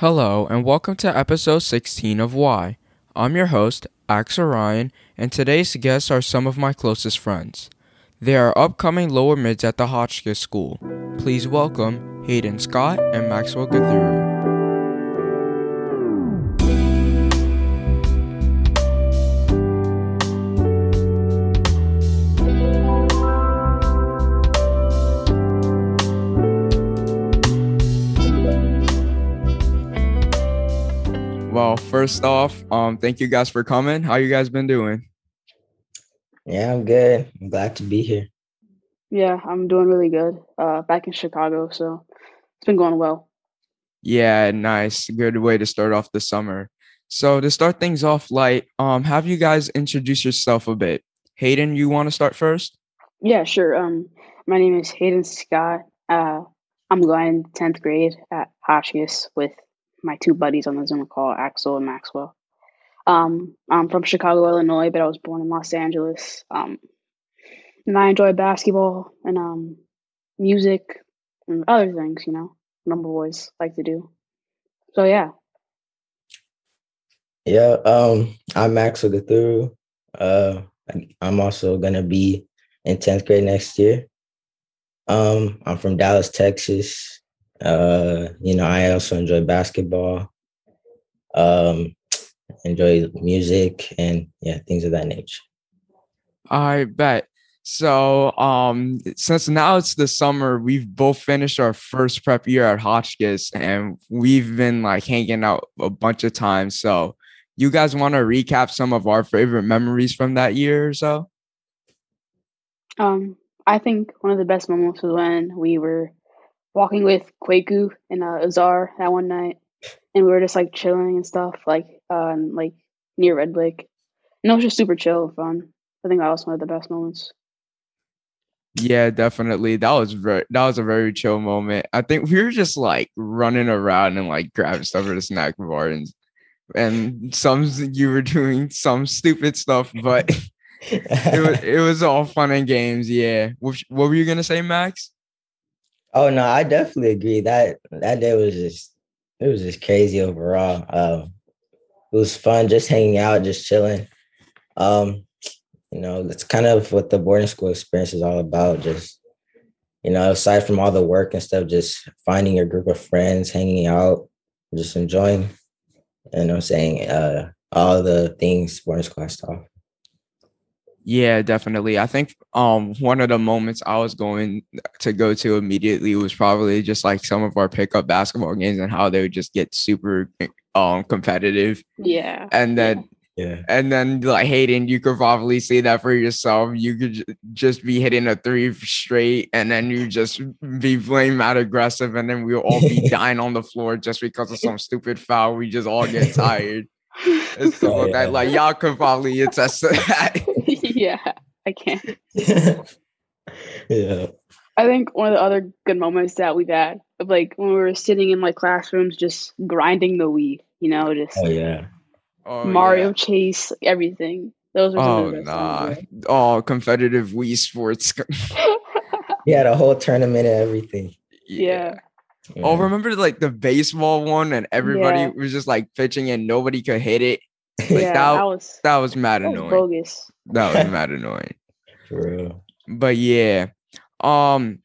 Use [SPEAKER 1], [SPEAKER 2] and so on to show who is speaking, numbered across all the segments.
[SPEAKER 1] Hello, and welcome to episode 16 of Why. I'm your host, Axel Ryan, and today's guests are some of my closest friends. They are upcoming lower mids at the Hotchkiss School. Please welcome Hayden Scott and Maxwell Gathuru. First off, um, thank you guys for coming. How you guys been doing?
[SPEAKER 2] Yeah, I'm good. I'm glad to be here.
[SPEAKER 3] Yeah, I'm doing really good. Uh, back in Chicago, so it's been going well.
[SPEAKER 1] Yeah, nice. Good way to start off the summer. So to start things off light, um, have you guys introduce yourself a bit. Hayden, you want to start first?
[SPEAKER 3] Yeah, sure. Um, my name is Hayden Scott. Uh, I'm going 10th grade at Hotchkiss with my two buddies on the Zoom call, Axel and Maxwell. Um, I'm from Chicago, Illinois, but I was born in Los Angeles. Um, and I enjoy basketball and um, music and other things, you know, number boys like to do. So yeah.
[SPEAKER 2] Yeah, um, I'm Maxwell Gathuru. Uh, I'm also gonna be in 10th grade next year. Um, I'm from Dallas, Texas. Uh, you know, I also enjoy basketball, um, enjoy music, and yeah, things of that nature.
[SPEAKER 1] I bet. So, um, since now it's the summer, we've both finished our first prep year at Hotchkiss, and we've been like hanging out a bunch of times. So, you guys want to recap some of our favorite memories from that year or so?
[SPEAKER 3] Um, I think one of the best moments was when we were walking with Kwaku and uh, Azar that one night, and we were just like chilling and stuff, like uh, like near Red Lake. And it was just super chill and fun. I think that was one of the best moments.
[SPEAKER 1] Yeah, definitely. That was very that was a very chill moment. I think we were just like running around and like grabbing stuff at the snack bar and and some you were doing some stupid stuff, but it was it was all fun and games. Yeah. What, what were you gonna say, Max?
[SPEAKER 2] Oh no, I definitely agree. That that day was just it was just crazy overall. Um, it was fun just hanging out, just chilling. Um, you know, that's kind of what the boarding school experience is all about. Just you know, aside from all the work and stuff, just finding your group of friends, hanging out, just enjoying. Know, I'm saying uh, all the things boarding school has to offer.
[SPEAKER 1] Yeah, definitely. I think um one of the moments I was going to go to immediately was probably just like some of our pickup basketball games and how they would just get super um competitive.
[SPEAKER 3] Yeah.
[SPEAKER 1] And then
[SPEAKER 2] yeah.
[SPEAKER 1] And then like Hayden, you could probably see that for yourself. You could j- just be hitting a three straight and then you just be playing mad aggressive and then we'll all be dying on the floor just because of some stupid foul. We just all get tired. And stuff
[SPEAKER 2] Oh,
[SPEAKER 1] like
[SPEAKER 2] yeah.
[SPEAKER 1] that. Like y'all can probably attest to that.
[SPEAKER 3] yeah, I can't.
[SPEAKER 2] yeah.
[SPEAKER 3] I think one of the other good moments that we've had, of like when we were sitting in like classrooms, just grinding the Wii, you know, just
[SPEAKER 2] Oh yeah.
[SPEAKER 1] Oh,
[SPEAKER 3] Mario
[SPEAKER 1] yeah.
[SPEAKER 3] Chase, everything. Those were some
[SPEAKER 1] Oh
[SPEAKER 3] of
[SPEAKER 1] nah.
[SPEAKER 3] ones,
[SPEAKER 1] Oh, competitive Wii Sports.
[SPEAKER 3] right?
[SPEAKER 2] He had a whole tournament and everything.
[SPEAKER 3] yeah.
[SPEAKER 1] Oh,
[SPEAKER 2] Yeah.
[SPEAKER 1] remember like the baseball one and everybody
[SPEAKER 3] Yeah.
[SPEAKER 1] was just like pitching and nobody could hit it. Like
[SPEAKER 3] yeah,
[SPEAKER 1] that,
[SPEAKER 3] that was
[SPEAKER 1] that was mad
[SPEAKER 3] that was
[SPEAKER 1] annoying.
[SPEAKER 3] bogus.
[SPEAKER 1] That was mad annoying.
[SPEAKER 2] For real.
[SPEAKER 1] But yeah. Um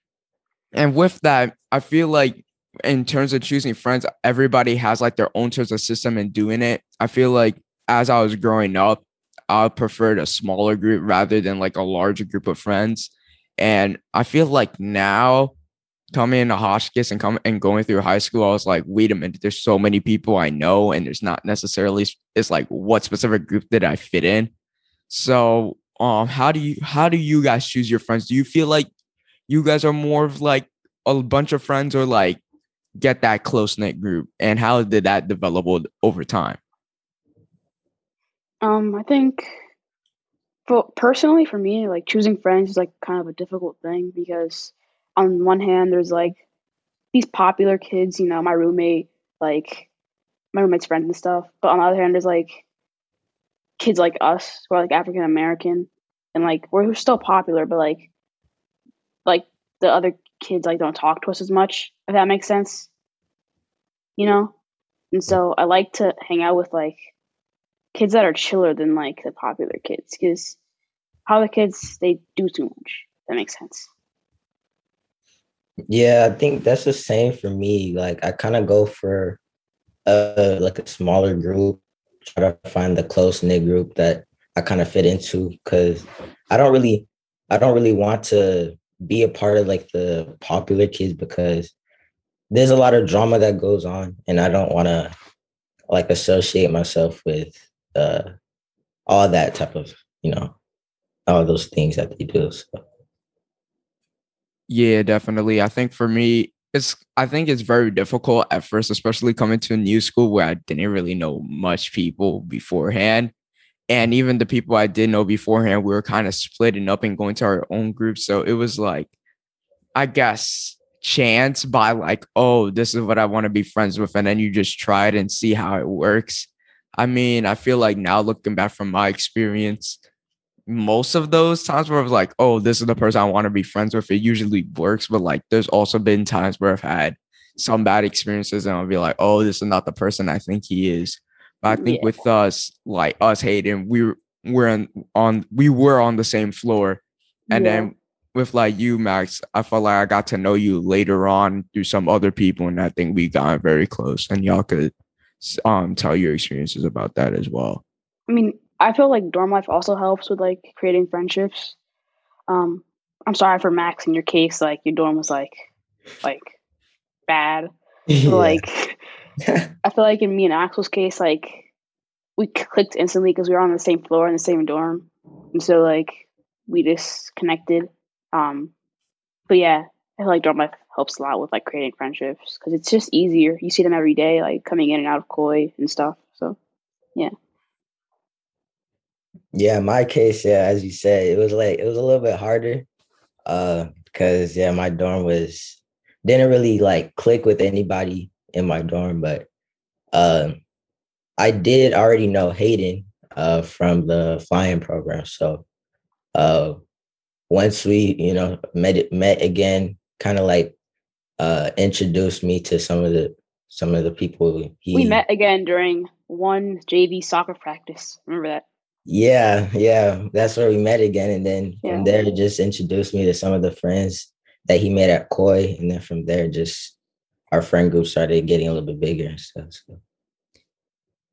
[SPEAKER 1] and with that, I feel like in terms of choosing friends, everybody has like their own terms of system in doing it. I feel like as I was growing up, I preferred a smaller group rather than like a larger group of friends. And I feel like now coming into Hotchkiss and coming and going through high school, I was like, wait a minute, there's so many people I know, and there's not necessarily it's like what specific group did I fit in. So um how do you how do you guys choose your friends? Do you feel like you guys are more of like a bunch of friends or like get that close knit group? And how did that develop over time?
[SPEAKER 3] Um, I think for personally for me, like choosing friends is like kind of a difficult thing because on one hand there's like these popular kids, you know, my roommate, like my roommate's friends and stuff. But on the other hand, there's like kids like us who are like African American and like we're still popular, but like like the other kids like don't talk to us as much, if that makes sense. You know? and so I like to hang out with like kids that are chiller than like the popular kids because popular kids they do too much. That makes sense.
[SPEAKER 2] Yeah, I think that's the same for me. Like I kind of go for uh like a smaller group, try to find the close knit group that I kind of fit into because I don't really I don't really want to be a part of like the popular kids because there's a lot of drama that goes on and I don't want to like associate myself with uh all that type of, you know, all those things that they do. So
[SPEAKER 1] Yeah, definitely. I think for me, it's I think it's very difficult at first, especially coming to a new school where I didn't really know much people beforehand. And even the people I did know beforehand, we were kind of splitting up and going to our own groups. So it was like, I guess, chance by like, oh, this is what I want to be friends with. And then you just try it and see how it works. I mean, I feel like now looking back from my experience, most of those times where I was like, oh, this is the person I want to be friends with, it usually works. But like, there's also been times where I've had some bad experiences and I'll be like, oh, this is not the person I think he is. But I think
[SPEAKER 3] Yeah.
[SPEAKER 1] with us, like us Hayden, we were we're on, on we were on the same floor. And
[SPEAKER 3] Yeah.
[SPEAKER 1] then with like you, Max, I felt like I got to know you later on through some other people, and I think we got very close. And y'all could um tell your experiences about that as well.
[SPEAKER 3] I mean, I feel like dorm life also helps with like creating friendships. Um, I'm sorry for Max in your case, like your dorm was like like bad. But,
[SPEAKER 2] yeah.
[SPEAKER 3] like I feel like in me and Axel's case, like we clicked instantly because we were on the same floor in the same dorm, and so like we just connected. Um, but yeah, I feel like dorm life helps a lot with like creating friendships because it's just easier. You see them every day, like coming in and out of Koi and stuff. So
[SPEAKER 2] Yeah, in my case, yeah, as you said, it was like it was a little bit harder. Uh, because yeah, my dorm was didn't really like click with anybody in my dorm, but um I did already know Hayden uh from the flying program. So uh once we, you know, met met again, kind of like uh introduced me to some of the some of the people he
[SPEAKER 3] we met again during one JV soccer practice. Remember that?
[SPEAKER 2] Yeah, yeah, that's where we met again, and then
[SPEAKER 3] Yeah.
[SPEAKER 2] from there, just introduced me to some of the friends that he met at Koi, and then from there, just our friend group started getting a little bit bigger and stuff. So.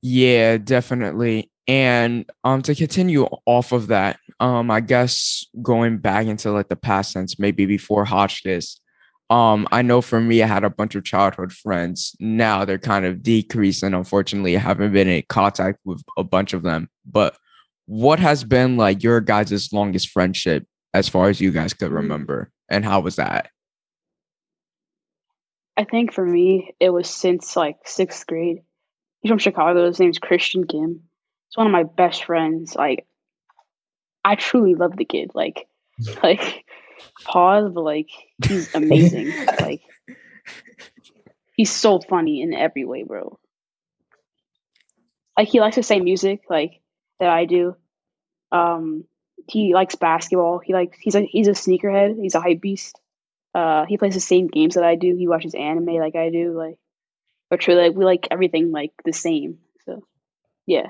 [SPEAKER 1] Yeah, definitely. And um to continue off of that, um I guess going back into like the past sense, maybe before Hotchkiss, um I know for me I had a bunch of childhood friends. Now they're kind of decreasing. and unfortunately I haven't been in contact with a bunch of them. But what has been like your guys' longest friendship as far as you guys could
[SPEAKER 3] Mm.
[SPEAKER 1] remember? And how was that?
[SPEAKER 3] I think for me, it was since like sixth grade. He's from Chicago. His name's Christian Kim. He's one of my best friends. Like, I truly love the kid. Like, like pause, but like he's amazing. like, he's so funny in every way, bro. Like he likes the same music like that I do. Um, he likes basketball. He likes he's a he's a sneakerhead. He's a hype beast. Uh, he plays the same games that I do. He watches anime like I do. Like, but truly, like we like everything like the same. So, yeah.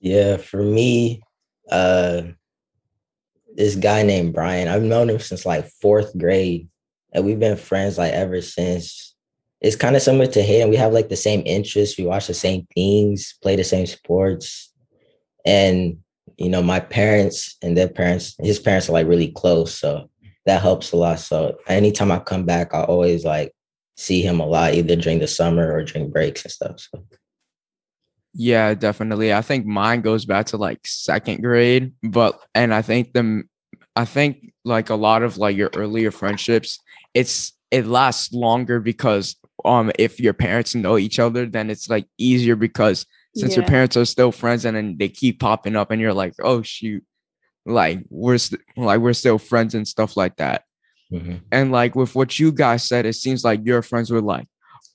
[SPEAKER 2] Yeah, for me, uh, this guy named Brian, I've known him since like fourth grade, and we've been friends like ever since. It's kind of similar to Hayden. We have like the same interests. We watch the same things, play the same sports, and you know, my parents and their parents, his parents are like really close, so that helps a lot. So anytime I come back, I always like see him a lot, either during the summer or during breaks and stuff. So
[SPEAKER 1] Yeah, definitely. I think mine goes back to like second grade, but and I think the I think like a lot of like your earlier friendships, it's it lasts longer because um if your parents know each other, then it's like easier because since your parents are still friends and then they keep popping up and you're like, oh shoot, like we're st- like we're still friends and stuff like that.
[SPEAKER 2] mhm.
[SPEAKER 1] And like with what you guys said, it seems like your friends were like,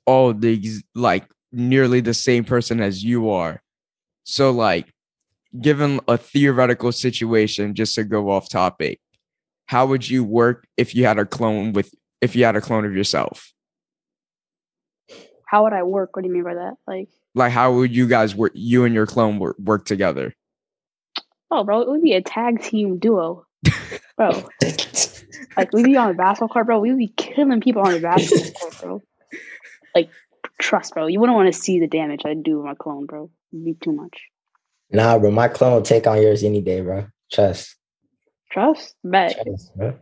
[SPEAKER 1] oh, the like nearly the same person as you are. So like, given a theoretical situation, just to go off topic, how would you work if you had a clone with if you had a clone of yourself?
[SPEAKER 3] How would I work? What do you mean by that? Like,
[SPEAKER 1] Like, how would you guys work? You and your clone work, work together?
[SPEAKER 3] oh, bro, it would be a tag team duo, bro. Like, we'd be on a basketball court, bro. We'd be killing people on the basketball court, bro. Like, trust, bro. You wouldn't want to see the damage I do with my clone, bro. It'd be too much.
[SPEAKER 2] nah, bro, my clone will take on yours any day, bro. Trust.
[SPEAKER 3] Trust, bet.
[SPEAKER 2] Trust, bro.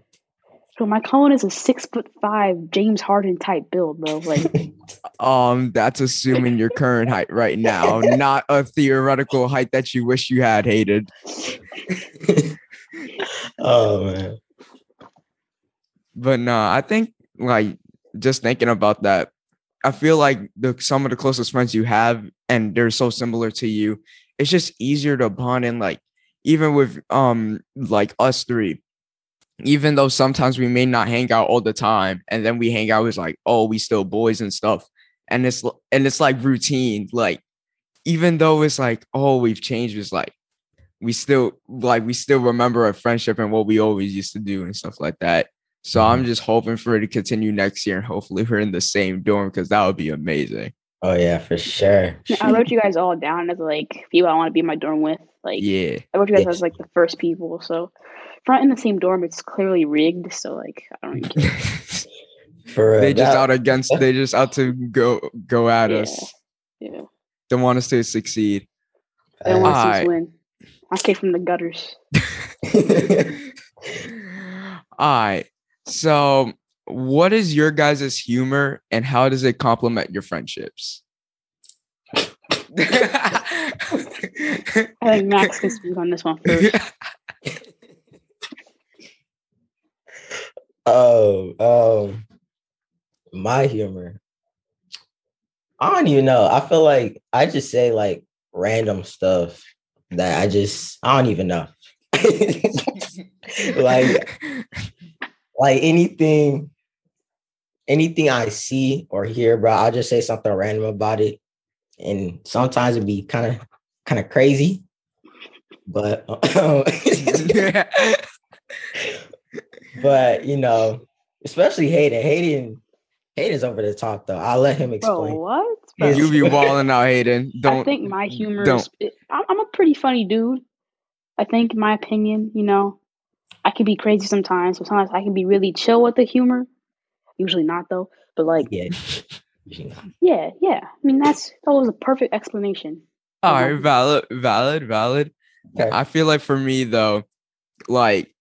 [SPEAKER 3] So my clone is a six foot five James Harden type build, bro. Like,
[SPEAKER 1] Um, that's assuming your current height right now, not a theoretical height that you wish you had Hayden.
[SPEAKER 2] oh man.
[SPEAKER 1] But no, I think like just thinking about that, I feel like the some of the closest friends you have, and they're so similar to you, it's just easier to bond and like even with um like us three, even though sometimes we may not hang out all the time, and then we hang out as like, oh, we still boys and stuff. And it's and it's like routine. Like, even though it's like, oh, we've changed, it's like we still like we still remember our friendship and what we always used to do and stuff like that. So I'm mm-hmm. just hoping for it to continue next year and hopefully we're in the same dorm because that would be amazing.
[SPEAKER 2] Oh yeah, for sure.
[SPEAKER 3] I wrote you guys all down as like people I want to be in my dorm with. Like,
[SPEAKER 1] Yeah.
[SPEAKER 3] I wrote you guys
[SPEAKER 2] Yeah.
[SPEAKER 3] as like the first people. So, if we're in the same dorm, it's clearly rigged. So, like, I don't really care.
[SPEAKER 2] For real.
[SPEAKER 1] they just out against they just out to go go at
[SPEAKER 3] Yeah.
[SPEAKER 1] us.
[SPEAKER 3] Yeah.
[SPEAKER 1] Don't want us to succeed.
[SPEAKER 3] I don't want to us
[SPEAKER 1] to
[SPEAKER 3] win. I came from the gutters.
[SPEAKER 1] All right. So what is your guys' humor and how does it complement your friendships?
[SPEAKER 3] I think Max can speak on this one first.
[SPEAKER 2] Oh, um, my humor. I don't even know. I feel like I just say like random stuff that I just I don't even know. like like anything anything I see or hear, bro, I'll just say something random about it. And sometimes it'd be kind of kind of crazy. But but you know, especially Hayden. Hayden Hayden's over the top though. I'll let him
[SPEAKER 3] Bro,
[SPEAKER 2] explain.
[SPEAKER 3] what? Bro,
[SPEAKER 1] you be balling out, Hayden. Don't
[SPEAKER 3] I think my humor
[SPEAKER 1] don't.
[SPEAKER 3] is. I'm I'm a pretty funny dude. I think, in my opinion, you know, I can be crazy sometimes, but sometimes I can be really chill with the humor. Usually not though, but like,
[SPEAKER 2] Yeah.
[SPEAKER 3] yeah, yeah. I mean, that's that was a perfect explanation.
[SPEAKER 1] all right, valid, valid, valid.
[SPEAKER 2] Okay.
[SPEAKER 1] I feel like for me though, like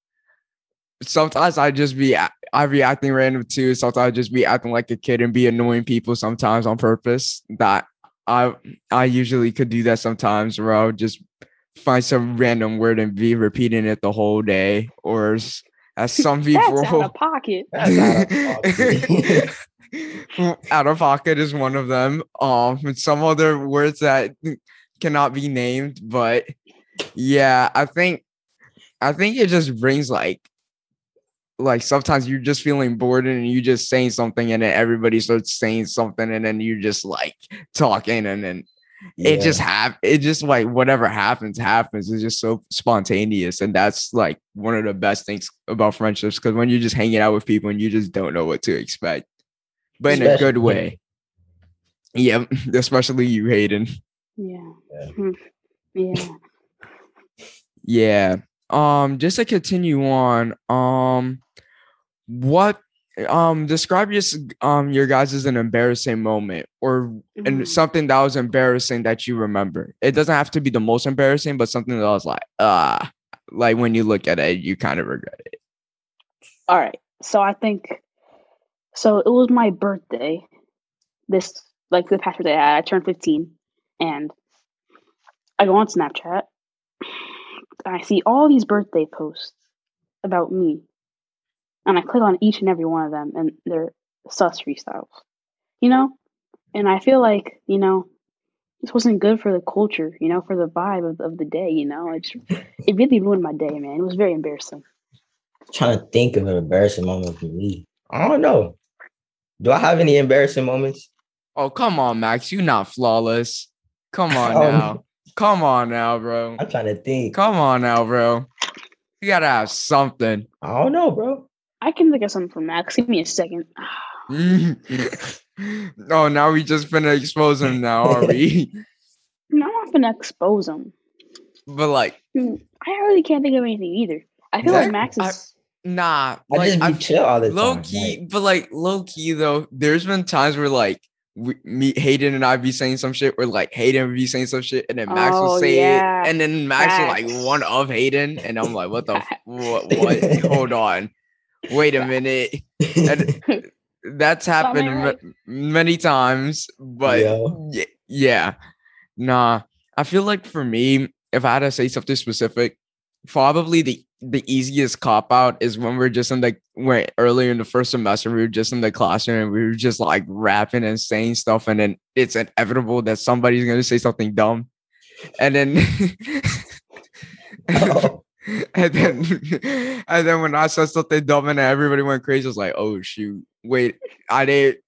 [SPEAKER 1] sometimes I just be a- I be acting random too. Sometimes I just be acting like a kid and be annoying people sometimes on purpose. That I I usually could do that sometimes where I'll just find some random word and be repeating it the whole day. Or as some people
[SPEAKER 3] That's out of pocket.
[SPEAKER 2] That's out of pocket.
[SPEAKER 1] out of pocket is one of them. Um, and some other words that cannot be named, but yeah, I think I think it just brings like like sometimes you're just feeling bored and you just saying something and then everybody starts saying something and then you're just like talking and then it just have it just like whatever happens happens it's just so spontaneous and that's like one of the best things about friendships because when you're just hanging out with people and you just don't know what to expect but in a good
[SPEAKER 2] Especially-
[SPEAKER 1] way yeah especially you hayden
[SPEAKER 3] Yeah.
[SPEAKER 2] Yeah.
[SPEAKER 3] Hmm. Yeah.
[SPEAKER 1] yeah um just to continue on um what um describe your um your guys as an embarrassing moment or and
[SPEAKER 3] Mhm.
[SPEAKER 1] something that was embarrassing that you remember. It doesn't have to be the most embarrassing, but something that was like, ah, like when you look at it, you kind of regret it.
[SPEAKER 3] All right. So I think so it was my birthday. This like the past birthday I I turned 15 and I go on Snapchat and I see all these birthday posts about me. And I click on each and every one of them and they're sus freestyles. You know? And I feel like, you know, this wasn't good for the culture, you know, for the vibe of, of the day, you know. It just, it really ruined my day, man. It was very embarrassing.
[SPEAKER 2] trying to think of an embarrassing moment for me. I don't know. Do I have any embarrassing moments?
[SPEAKER 1] Oh, come on, Max. you're not flawless. Come on
[SPEAKER 2] Um,
[SPEAKER 1] now. Come on now, bro.
[SPEAKER 2] I'm trying to think.
[SPEAKER 1] Come on now, bro. You gotta have something.
[SPEAKER 2] I don't know, bro.
[SPEAKER 3] I can think of something from Max. Give me a second.
[SPEAKER 1] oh, now we just finna expose him now, are we?
[SPEAKER 3] No, I'm not gonna expose him.
[SPEAKER 1] but like,
[SPEAKER 3] Hmm, I really can't think of anything either. I feel like Max
[SPEAKER 1] I-
[SPEAKER 3] is.
[SPEAKER 1] nah.
[SPEAKER 2] I
[SPEAKER 1] like,
[SPEAKER 2] just be
[SPEAKER 1] I've-
[SPEAKER 2] chill all the
[SPEAKER 1] low
[SPEAKER 2] time.
[SPEAKER 1] key,
[SPEAKER 2] like-
[SPEAKER 1] but like low key though, there's been times where like we, me, Hayden and I be saying some shit, or like Hayden would be saying some shit, and then Max will
[SPEAKER 3] Oh,
[SPEAKER 1] say
[SPEAKER 3] yeah.
[SPEAKER 1] it, and then Max will like one of Hayden, and I'm like, what the f- what? what? Hold on, wait a minute. And that's happened
[SPEAKER 3] right?
[SPEAKER 1] ma- many times, but yeah, yeah, nah. I feel like for me, if I had to say something specific, probably the the easiest cop out is when we're just in the when earlier in the first semester we were just in the classroom and we were just like rapping and saying stuff and then it's inevitable that somebody's gonna say something dumb and then
[SPEAKER 2] Oh,
[SPEAKER 1] and then and then when I said something dumb and everybody went crazy, I was like, oh shoot, wait, I didn't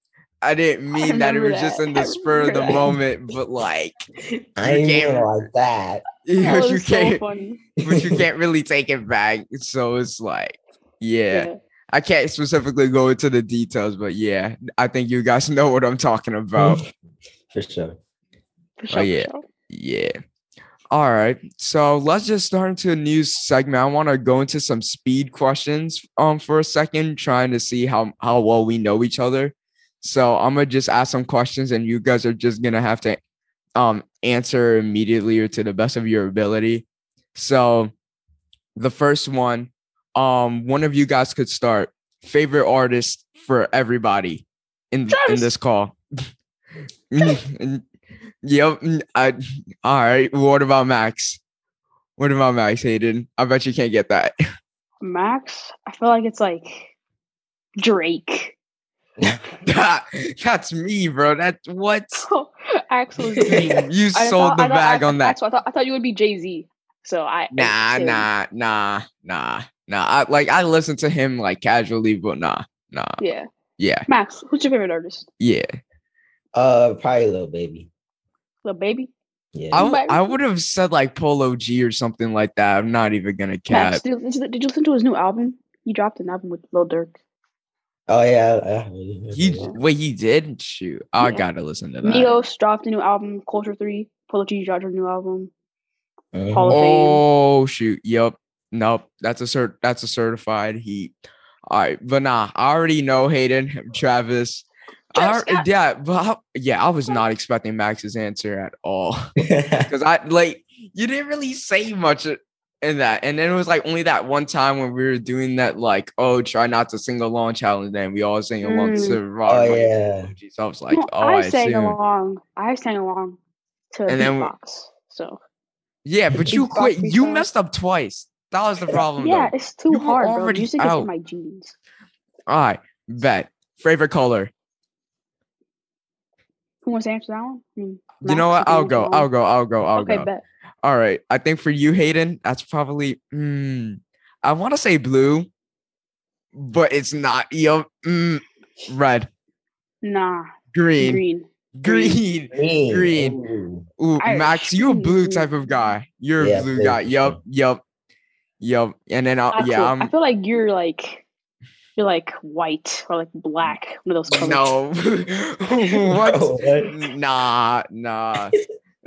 [SPEAKER 1] I didn't mean that it
[SPEAKER 3] remember
[SPEAKER 1] was just in the
[SPEAKER 3] I
[SPEAKER 1] spur of the
[SPEAKER 3] that.
[SPEAKER 1] moment, but like
[SPEAKER 2] I ain't
[SPEAKER 1] can't-
[SPEAKER 2] like that.
[SPEAKER 1] you,
[SPEAKER 3] That
[SPEAKER 1] you
[SPEAKER 3] so
[SPEAKER 1] can't
[SPEAKER 3] funny.
[SPEAKER 1] but you can't really take it back. So it's like, yeah,
[SPEAKER 3] Yeah.
[SPEAKER 1] I can't specifically go into the details, but yeah, I think you guys know what I'm talking about.
[SPEAKER 2] For sure.
[SPEAKER 3] For oh, sure, for
[SPEAKER 1] yeah.
[SPEAKER 3] sure.
[SPEAKER 1] Yeah. All right. So let's just start into a new segment. I want to go into some speed questions um for a second, trying to see how how well we know each other. So I'm gonna just ask some questions and you guys are just gonna have to um answer immediately or to the best of your ability. So the first one, um, one of you guys could start. Favorite artist for everybody in in this call. Yep. I, all right. What about Max? What about Max Hayden? I bet you can't get that.
[SPEAKER 3] Max, I feel like it's like Drake.
[SPEAKER 1] That's me, bro. That's what
[SPEAKER 3] Axel is
[SPEAKER 1] you
[SPEAKER 3] I
[SPEAKER 1] sold
[SPEAKER 3] thought-
[SPEAKER 1] the
[SPEAKER 3] I thought-
[SPEAKER 1] bag
[SPEAKER 3] I-
[SPEAKER 1] on that.
[SPEAKER 3] Axel, I thought, I thought you would be Jay Z. So I
[SPEAKER 1] Nah,
[SPEAKER 3] I-
[SPEAKER 1] nah, nah, nah, nah. I, like I listen to him like casually, but nah, nah.
[SPEAKER 3] Yeah,
[SPEAKER 1] Yeah,
[SPEAKER 3] Max, who's your favorite artist?
[SPEAKER 1] yeah.
[SPEAKER 2] Uh, probably Lil Baby.
[SPEAKER 3] Lil Baby.
[SPEAKER 2] Yeah.
[SPEAKER 1] I, would have said like Polo G or something like that. I'm not even gonna cap.
[SPEAKER 3] Max, did you, listen- did you listen to his new album? He dropped an album with Lil Durk.
[SPEAKER 2] oh yeah. I- I-
[SPEAKER 1] He wait, he did. Shoot, I
[SPEAKER 3] Yeah.
[SPEAKER 1] gotta listen to that.
[SPEAKER 3] Migos dropped a new album, Culture Three. Polo G dropped a new album.
[SPEAKER 2] Mm-hmm.
[SPEAKER 3] Hall of Fame.
[SPEAKER 1] Oh shoot. Yep. Nope. That's a cert that's a certified heat. All right. But nah, I already know Hayden, Travis. I,
[SPEAKER 3] Travis
[SPEAKER 1] al-
[SPEAKER 3] Scott.
[SPEAKER 1] yeah, but I- yeah, I was not expecting Max's answer at all. Because I like you didn't really say much in that. And then it was like only that one time when we were doing that, like, oh, try not to sing along challenge, and we all sing along
[SPEAKER 3] Mm.
[SPEAKER 1] to
[SPEAKER 2] oh
[SPEAKER 1] Rock. Like,
[SPEAKER 2] yeah.
[SPEAKER 1] So I was like,
[SPEAKER 3] No,
[SPEAKER 1] oh,
[SPEAKER 3] I,
[SPEAKER 1] I,
[SPEAKER 3] sang
[SPEAKER 1] assume.
[SPEAKER 3] along. I sang along to
[SPEAKER 1] And then we-
[SPEAKER 3] beatbox. So
[SPEAKER 1] Yeah, but you
[SPEAKER 3] Beatbox
[SPEAKER 1] quit. You messed up twice. That was the problem.
[SPEAKER 3] yeah,
[SPEAKER 1] though.
[SPEAKER 3] it's too
[SPEAKER 1] You were
[SPEAKER 3] hard, bro.
[SPEAKER 1] already
[SPEAKER 3] Music is
[SPEAKER 1] out.
[SPEAKER 3] in my genes.
[SPEAKER 1] All right, bet. Favorite color.
[SPEAKER 3] Who wants to answer that one? I mean,
[SPEAKER 1] You know what? I'll go.
[SPEAKER 3] that
[SPEAKER 1] I'll go. I'll go. I'll
[SPEAKER 3] okay,
[SPEAKER 1] go.
[SPEAKER 3] bet.
[SPEAKER 1] All right. I think for you, Hayden, that's probably. Mm, I want to say blue, but it's not. Yo, mm, red,
[SPEAKER 3] Nah,
[SPEAKER 1] green,
[SPEAKER 3] green.
[SPEAKER 1] green.
[SPEAKER 2] Green.
[SPEAKER 1] Green.
[SPEAKER 2] Ooh.
[SPEAKER 1] Ooh,
[SPEAKER 3] Irish.
[SPEAKER 1] Max, you a blue type of guy. You're
[SPEAKER 2] Yeah,
[SPEAKER 1] a blue
[SPEAKER 2] blue,
[SPEAKER 1] guy.
[SPEAKER 2] for
[SPEAKER 1] Yup. Yup. Yup. And then, I'll,
[SPEAKER 3] Axel,
[SPEAKER 1] yeah,
[SPEAKER 3] I
[SPEAKER 1] I'm.
[SPEAKER 3] feel like you're like you're like white or like black. One of those colors.
[SPEAKER 1] No.
[SPEAKER 2] Bro,
[SPEAKER 1] what?
[SPEAKER 2] what?
[SPEAKER 1] Nah, nah.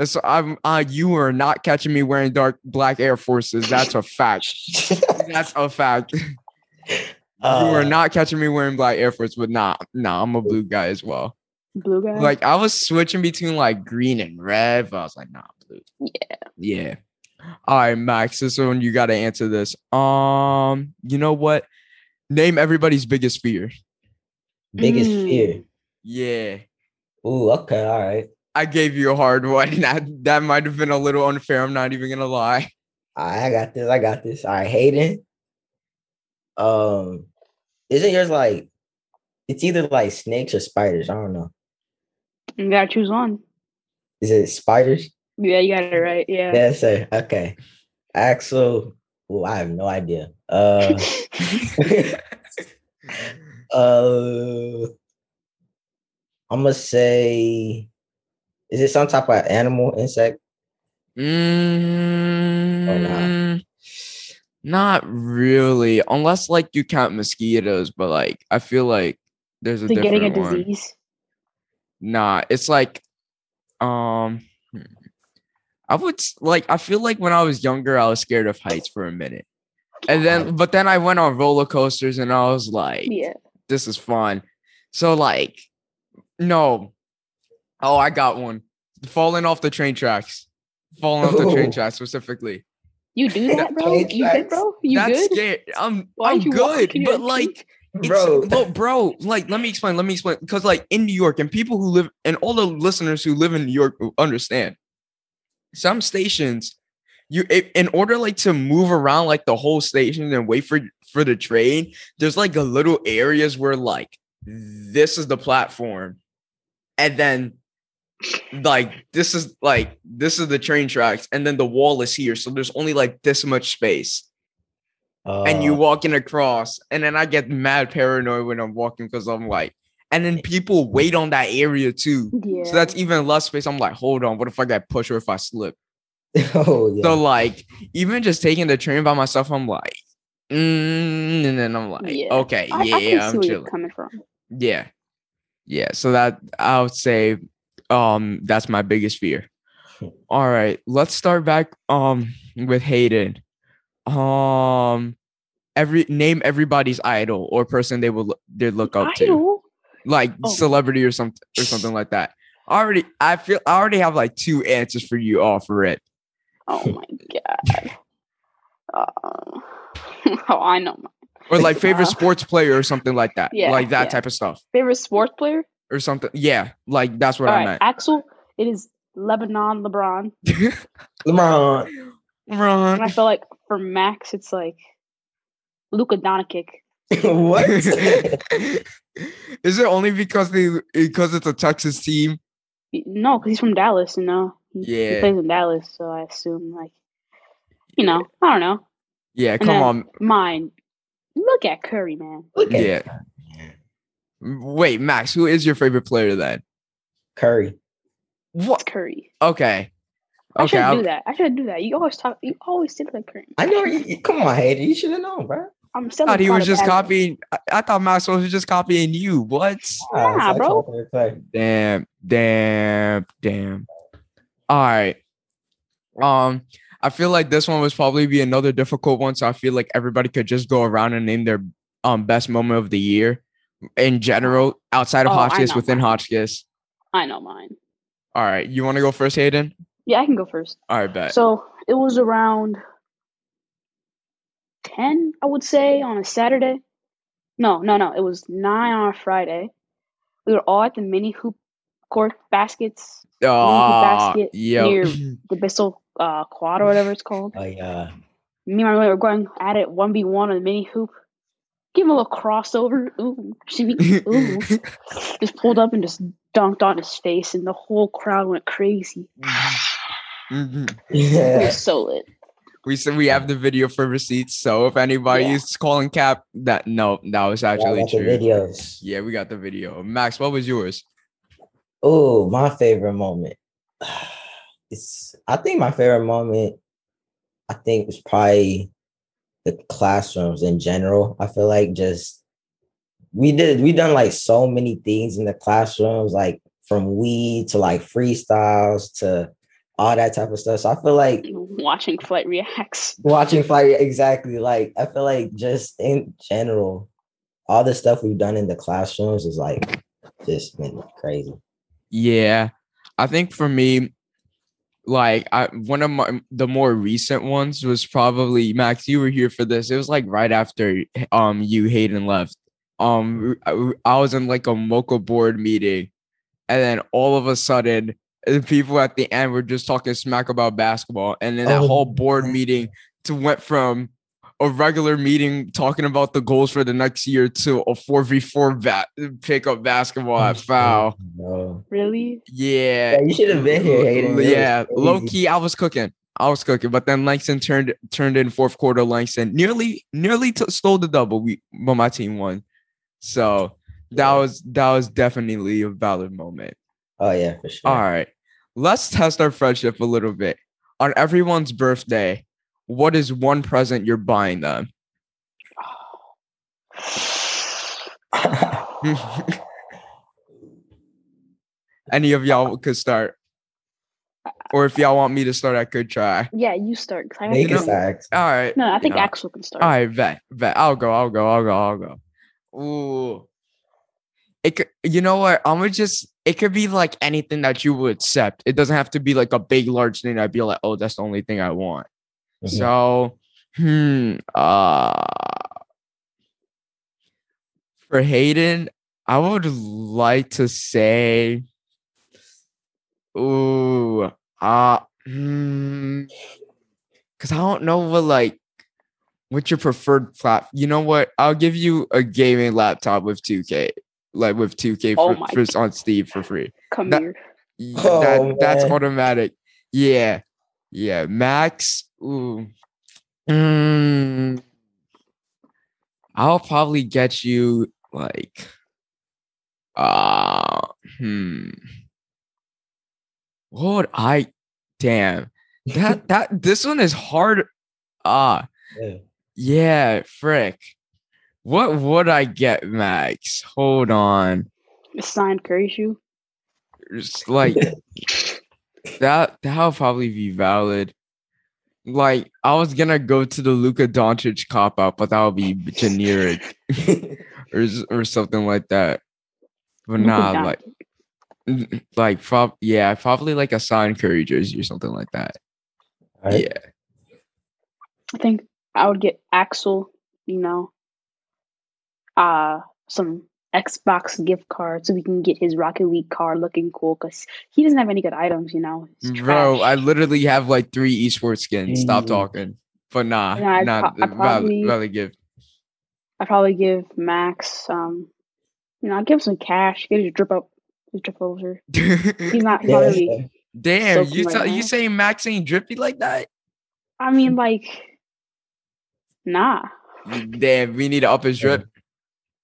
[SPEAKER 1] So I'm uh you are not catching me wearing dark black Air Forces. That's a fact. That's a fact. you are
[SPEAKER 2] Uh,
[SPEAKER 1] not catching me wearing black Air Force, but nah, nah, I'm a blue guy as well.
[SPEAKER 3] Blue guy.
[SPEAKER 1] Like I was switching between like green and red, but I was like, nah, blue.
[SPEAKER 3] Yeah.
[SPEAKER 1] Yeah. All right, Max. This one you gotta answer this. Um, you know what? Name everybody's biggest fear.
[SPEAKER 2] biggest
[SPEAKER 3] Mm.
[SPEAKER 2] fear.
[SPEAKER 1] Yeah.
[SPEAKER 2] Ooh, okay, all right.
[SPEAKER 1] I gave you a hard one. That that might have been a little unfair. I'm not even gonna lie.
[SPEAKER 2] I got this. I got this. All right, Hayden. Um, isn't yours like it's either like snakes or spiders? I don't know.
[SPEAKER 3] you gotta choose one.
[SPEAKER 2] Is it spiders?
[SPEAKER 3] Yeah, you got it right. Yeah.
[SPEAKER 2] Yes, sir. Okay. Axel. Oh, I have no idea. Uh uh I'm gonna say is it some type of animal, insect?
[SPEAKER 1] Mm, not really, unless like you count mosquitoes. But like, I feel like there's a
[SPEAKER 3] to getting a
[SPEAKER 1] one.
[SPEAKER 3] disease.
[SPEAKER 1] Nah, it's like, um, hmm. I would like. I feel like when I was younger, I was scared of heights for a minute, and then, but then I went on roller coasters, and I was like,
[SPEAKER 3] Yeah.
[SPEAKER 1] this is fun. So like, no. Oh, I got one. Falling off the train tracks. Falling off the oh. train
[SPEAKER 2] Oh.
[SPEAKER 1] tracks specifically.
[SPEAKER 3] You do that, bro? You good, bro? You
[SPEAKER 1] That's
[SPEAKER 3] good?
[SPEAKER 1] scary. I'm
[SPEAKER 3] Why'd
[SPEAKER 1] I'm good, but like it's,
[SPEAKER 2] Bro.
[SPEAKER 1] bro, bro, like let me explain. Let me explain because like in New York and people who live and all the listeners who live in New York will understand. Some stations, you i- in order like to move around like the whole station and wait for for the train. There's like a little areas where like this is the platform, and then like this is like this is the train tracks, and then the wall is here. So there's only like this much space and you
[SPEAKER 2] Uh,
[SPEAKER 1] walking across, and then I get mad paranoid when I'm walking because I'm like, and then people wait on that area too.
[SPEAKER 3] Yeah.
[SPEAKER 1] So that's even less space. I'm like, hold on, what if I get pushed or if I slip?
[SPEAKER 2] oh yeah.
[SPEAKER 1] So like, even just taking the train by myself, I'm like, mm, and then I'm like,
[SPEAKER 3] Yeah.
[SPEAKER 1] okay,
[SPEAKER 3] I,
[SPEAKER 1] yeah,
[SPEAKER 3] I can see
[SPEAKER 1] I'm
[SPEAKER 3] where you're
[SPEAKER 1] chilling.
[SPEAKER 3] coming from.
[SPEAKER 1] Yeah, yeah. So that I would say, um, that's my biggest fear. All right, let's start back um with Hayden. Um, every name everybody's idol or person they will they look up to, like
[SPEAKER 3] Oh.
[SPEAKER 1] celebrity or something or something like that. I already, I feel I already have like two answers for you all for it.
[SPEAKER 3] Oh my god. Uh, oh, I know.
[SPEAKER 1] Or like favorite
[SPEAKER 3] Uh,
[SPEAKER 1] sports player or something like that.
[SPEAKER 3] yeah,
[SPEAKER 1] like that
[SPEAKER 3] yeah.
[SPEAKER 1] type of stuff.
[SPEAKER 3] favorite sports player?
[SPEAKER 1] Or something. Yeah, like that's what
[SPEAKER 3] All
[SPEAKER 1] I
[SPEAKER 3] right,
[SPEAKER 1] meant.
[SPEAKER 3] Axel. It is Lebanon LeBron.
[SPEAKER 2] LeBron.
[SPEAKER 3] And I feel like for Max, it's like Luka Doncic.
[SPEAKER 2] what?
[SPEAKER 1] Is it only because they because it's a Texas team?
[SPEAKER 3] No, because he's from Dallas. You know, he, he
[SPEAKER 1] Yeah.
[SPEAKER 3] plays in Dallas, so I assume like, you know, I don't know.
[SPEAKER 1] Yeah,
[SPEAKER 3] And
[SPEAKER 1] come on.
[SPEAKER 3] Mine. Look at Curry, man.
[SPEAKER 2] Look at
[SPEAKER 1] Yeah. Wait, Max, who is your favorite player then?
[SPEAKER 2] Curry.
[SPEAKER 1] What?
[SPEAKER 3] Curry.
[SPEAKER 1] Okay.
[SPEAKER 3] I
[SPEAKER 1] Okay.
[SPEAKER 3] should
[SPEAKER 1] I'll-
[SPEAKER 3] do that. I should do that. You always talk. You always say like Curry.
[SPEAKER 2] I know. You, you- come on, Hayden. You should have known, bro.
[SPEAKER 3] I'm
[SPEAKER 1] I
[SPEAKER 3] still.
[SPEAKER 1] thought he was just copying. I, I thought Max was just copying you. What?
[SPEAKER 2] Ah,
[SPEAKER 3] Nah, bro.
[SPEAKER 2] actually fair play.
[SPEAKER 1] Damn, damn, damn. All right. Um, I feel like this one was probably be another difficult one. So I feel like everybody could just go around and name their um best moment of the year in general, outside of
[SPEAKER 3] Oh,
[SPEAKER 1] Hotchkiss, within
[SPEAKER 3] mine.
[SPEAKER 1] Hotchkiss.
[SPEAKER 3] I know mine.
[SPEAKER 1] All right. You want to go first, Hayden?
[SPEAKER 3] Yeah, I can go first.
[SPEAKER 1] All right, bet.
[SPEAKER 3] So it was around ten, I would say, on a Saturday. No, no, no. It was nine on a Friday. We were all at the mini hoop court baskets,
[SPEAKER 1] Oh,
[SPEAKER 3] basket
[SPEAKER 1] yeah.
[SPEAKER 3] near the Bissell uh, Quad or whatever it's called.
[SPEAKER 2] Oh yeah.
[SPEAKER 3] Me and my roommate were going at it one v one on the mini hoop. Give him a little crossover. Ooh, shimmy. Ooh. just pulled up and just dunked on his face, and the whole crowd went crazy.
[SPEAKER 1] Mm-hmm.
[SPEAKER 3] It
[SPEAKER 2] Yeah.
[SPEAKER 3] was so lit.
[SPEAKER 1] We said we have the video for receipts. So if anybody
[SPEAKER 3] Yeah.
[SPEAKER 1] is calling cap, that no, that was actually
[SPEAKER 2] Y'all the
[SPEAKER 1] true.
[SPEAKER 2] videos.
[SPEAKER 1] Yeah, we got the video. Max, what was yours?
[SPEAKER 2] Oh, my favorite moment. It's I think my favorite moment, I think was probably the classrooms in general. I feel like just we did we done like so many things in the classrooms, like from weed to like freestyles to all that type of stuff. So I feel like
[SPEAKER 3] Watching Flight Reacts.
[SPEAKER 2] watching flight exactly like I feel like just in general, all the stuff we've done in the classrooms is like just been crazy.
[SPEAKER 1] Yeah, I think for me, like I one of my the more recent ones was probably Max. You were here for this. It was like right after um you Hayden left. Um, I, I was in like a mocha board meeting, and then all of a sudden, the people at the end were just talking smack about basketball, and then that
[SPEAKER 2] Oh,
[SPEAKER 1] whole board meeting to went from a regular meeting talking about the goals for the next year to a 4v4 va- pick up basketball at oh, foul.
[SPEAKER 2] No.
[SPEAKER 3] Really?
[SPEAKER 1] Yeah.
[SPEAKER 2] Yeah, you should have been here, Hayden.
[SPEAKER 1] Yeah, Low key, I was cooking. I was cooking, but then Langston turned turned in fourth quarter. Langston nearly nearly t- stole the double. We but my team won, so that
[SPEAKER 2] Yeah.
[SPEAKER 1] was that was definitely a valid moment.
[SPEAKER 2] Oh yeah, for sure.
[SPEAKER 1] All right, let's test our friendship a little bit. On everyone's birthday, what is one present you're buying them? any of y'all could start. Or if y'all want me to start, I could try.
[SPEAKER 3] Yeah, you start. 'cause I
[SPEAKER 2] Make
[SPEAKER 3] have
[SPEAKER 2] it start.
[SPEAKER 1] All right.
[SPEAKER 3] No, I think
[SPEAKER 1] No.
[SPEAKER 3] Axel can start.
[SPEAKER 1] All right, bet, bet. I'll go. I'll go. I'll go. I'll go. Ooh. It could, you know what? I'm gonna just. It could be like anything that you would accept. It doesn't have to be like a big, large thing. I'd be like, oh, that's the only thing I want.
[SPEAKER 2] Mhm.
[SPEAKER 1] So, hmm. Uh, for Hayden, I would like to say, ooh, uh, hmm, because I don't know what like what's your preferred platform. You know what? I'll give you a gaming laptop with 2K, like with 2K
[SPEAKER 3] Oh
[SPEAKER 1] for, for on Steam for free.
[SPEAKER 3] Come
[SPEAKER 1] that-
[SPEAKER 3] here.
[SPEAKER 1] Y-
[SPEAKER 2] Oh,
[SPEAKER 1] that that's automatic. Yeah, yeah. Max, ooh, mm, I'll probably get you like, uh, hmm. What would I? Damn, that that this one is hard. Ah,
[SPEAKER 2] Yeah.
[SPEAKER 1] yeah, frick. What would I get, Max? Hold on.
[SPEAKER 3] A signed Curry shoe.
[SPEAKER 1] It's like that that'll probably be valid. Like I was gonna go to the Luka Doncic cop out, but that would be generic or or something like that. But
[SPEAKER 3] Luka
[SPEAKER 1] nah,
[SPEAKER 3] Doncic.
[SPEAKER 1] like like prob yeah, probably like a signed Curry jersey or something like that.
[SPEAKER 2] All right.
[SPEAKER 1] Yeah.
[SPEAKER 3] I think I would get Axel, you know, uh, some Xbox gift card so we can get his Rocket League car looking cool because he doesn't have any good items, you know.
[SPEAKER 1] Bro, I literally have like three esports skins. Stop talking. But nah,
[SPEAKER 3] Yeah, I'd
[SPEAKER 1] nah,
[SPEAKER 3] pro- I'd
[SPEAKER 1] valid,
[SPEAKER 3] probably-
[SPEAKER 1] valid gift.
[SPEAKER 3] I'd probably give Max, um, you know, I'd give him some cash, get his drip up, his drip over. He's not, he's not
[SPEAKER 2] Yeah.
[SPEAKER 3] really.
[SPEAKER 1] Damn,
[SPEAKER 3] soaking
[SPEAKER 1] you
[SPEAKER 3] right
[SPEAKER 1] tell you
[SPEAKER 3] now.
[SPEAKER 1] saying Max ain't drippy like that?
[SPEAKER 3] I mean, like, nah,
[SPEAKER 1] Damn, we need to up his drip.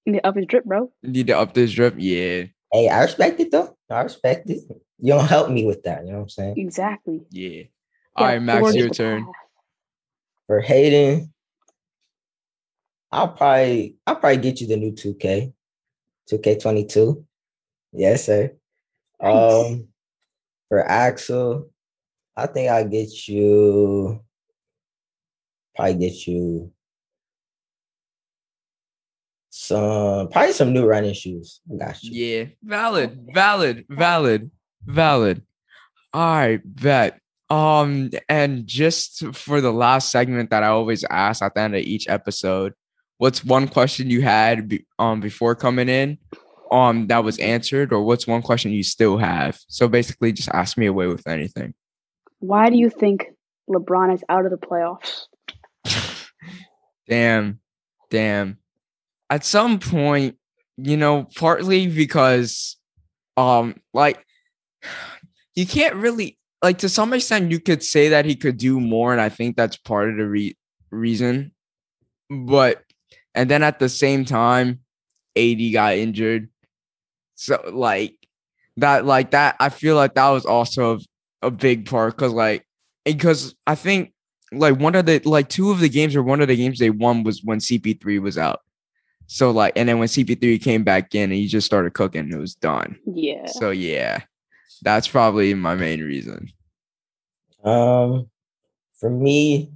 [SPEAKER 3] You need to up his drip, bro.
[SPEAKER 1] Need to up this drip. Yeah,
[SPEAKER 2] Hey, I respect it though. I respect it. You don't help me with that. You know what I'm saying?
[SPEAKER 3] Exactly.
[SPEAKER 1] yeah. All
[SPEAKER 3] Yeah,
[SPEAKER 1] right, Max, your turn.
[SPEAKER 3] path.
[SPEAKER 2] For Hayden, I'll probably I'll probably get you the new 2K. 2K22. Yes, sir.
[SPEAKER 3] Nice.
[SPEAKER 2] Um for Axel, I think I'll get you probably get you some probably some new running shoes. I got you.
[SPEAKER 1] Yeah, valid, valid, valid, valid. All right, bet. Um, and just for the last segment that I always ask at the end of each episode, what's one question you had be, um before coming in, um that was answered, or what's one question you still have? So basically, just ask me away with anything.
[SPEAKER 3] Why do you think LeBron is out of the playoffs?
[SPEAKER 1] damn, damn. At some point, you know, partly because, um, like, you can't really, like, to some extent, you could say that he could do more, and I think that's part of the re- reason. But, and then at the same time, AD got injured. So, like, that, like, that, I feel like that was also a, big part because, like, because I think like one of the like two of the games or one of the games they won was when CP3 was out. So like and then when CP3 came back in and he just started cooking, it was done.
[SPEAKER 3] Yeah.
[SPEAKER 1] So yeah. That's probably my main reason.
[SPEAKER 2] Um, for me,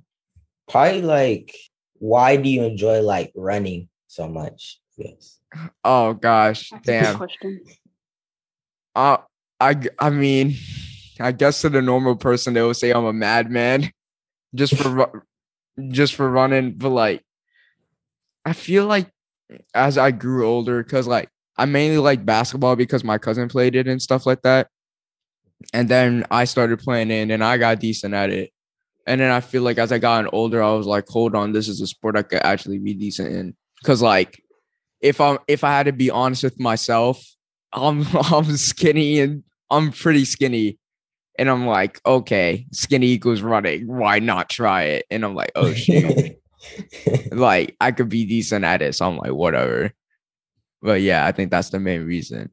[SPEAKER 2] probably like, why do you enjoy like running so much? Yes.
[SPEAKER 1] Oh gosh,
[SPEAKER 3] That's a good
[SPEAKER 1] damn.
[SPEAKER 3] question.
[SPEAKER 1] Uh, I mean, I guess to the normal person they would say I'm a madman, just for ru- just for running. But like, I feel like as I grew older, because like I mainly liked basketball because my cousin played it and stuff like that, and then I started playing it and I got decent at it. And then I feel like as I got older, I was like, hold on, this is a sport I could actually be decent in. Cause like if I'm if I had to be honest with myself, I'm I'm skinny and I'm pretty skinny. And I'm like, okay, skinny equals running. Why not try it? And I'm like, oh shoot. like I could be decent at it. So I'm like, whatever. But yeah, I think that's the main reason.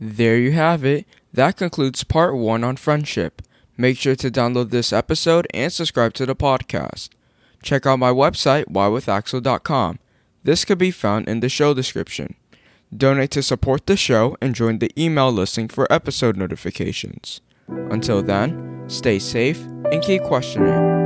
[SPEAKER 1] There you have it. That concludes part one on friendship. Make sure to download this episode and subscribe to the podcast. Check out my website, whywithaxel.com. This could be found in the show description. donate to support the show, and join the email listing for episode notifications. Until then, stay safe and keep questioning.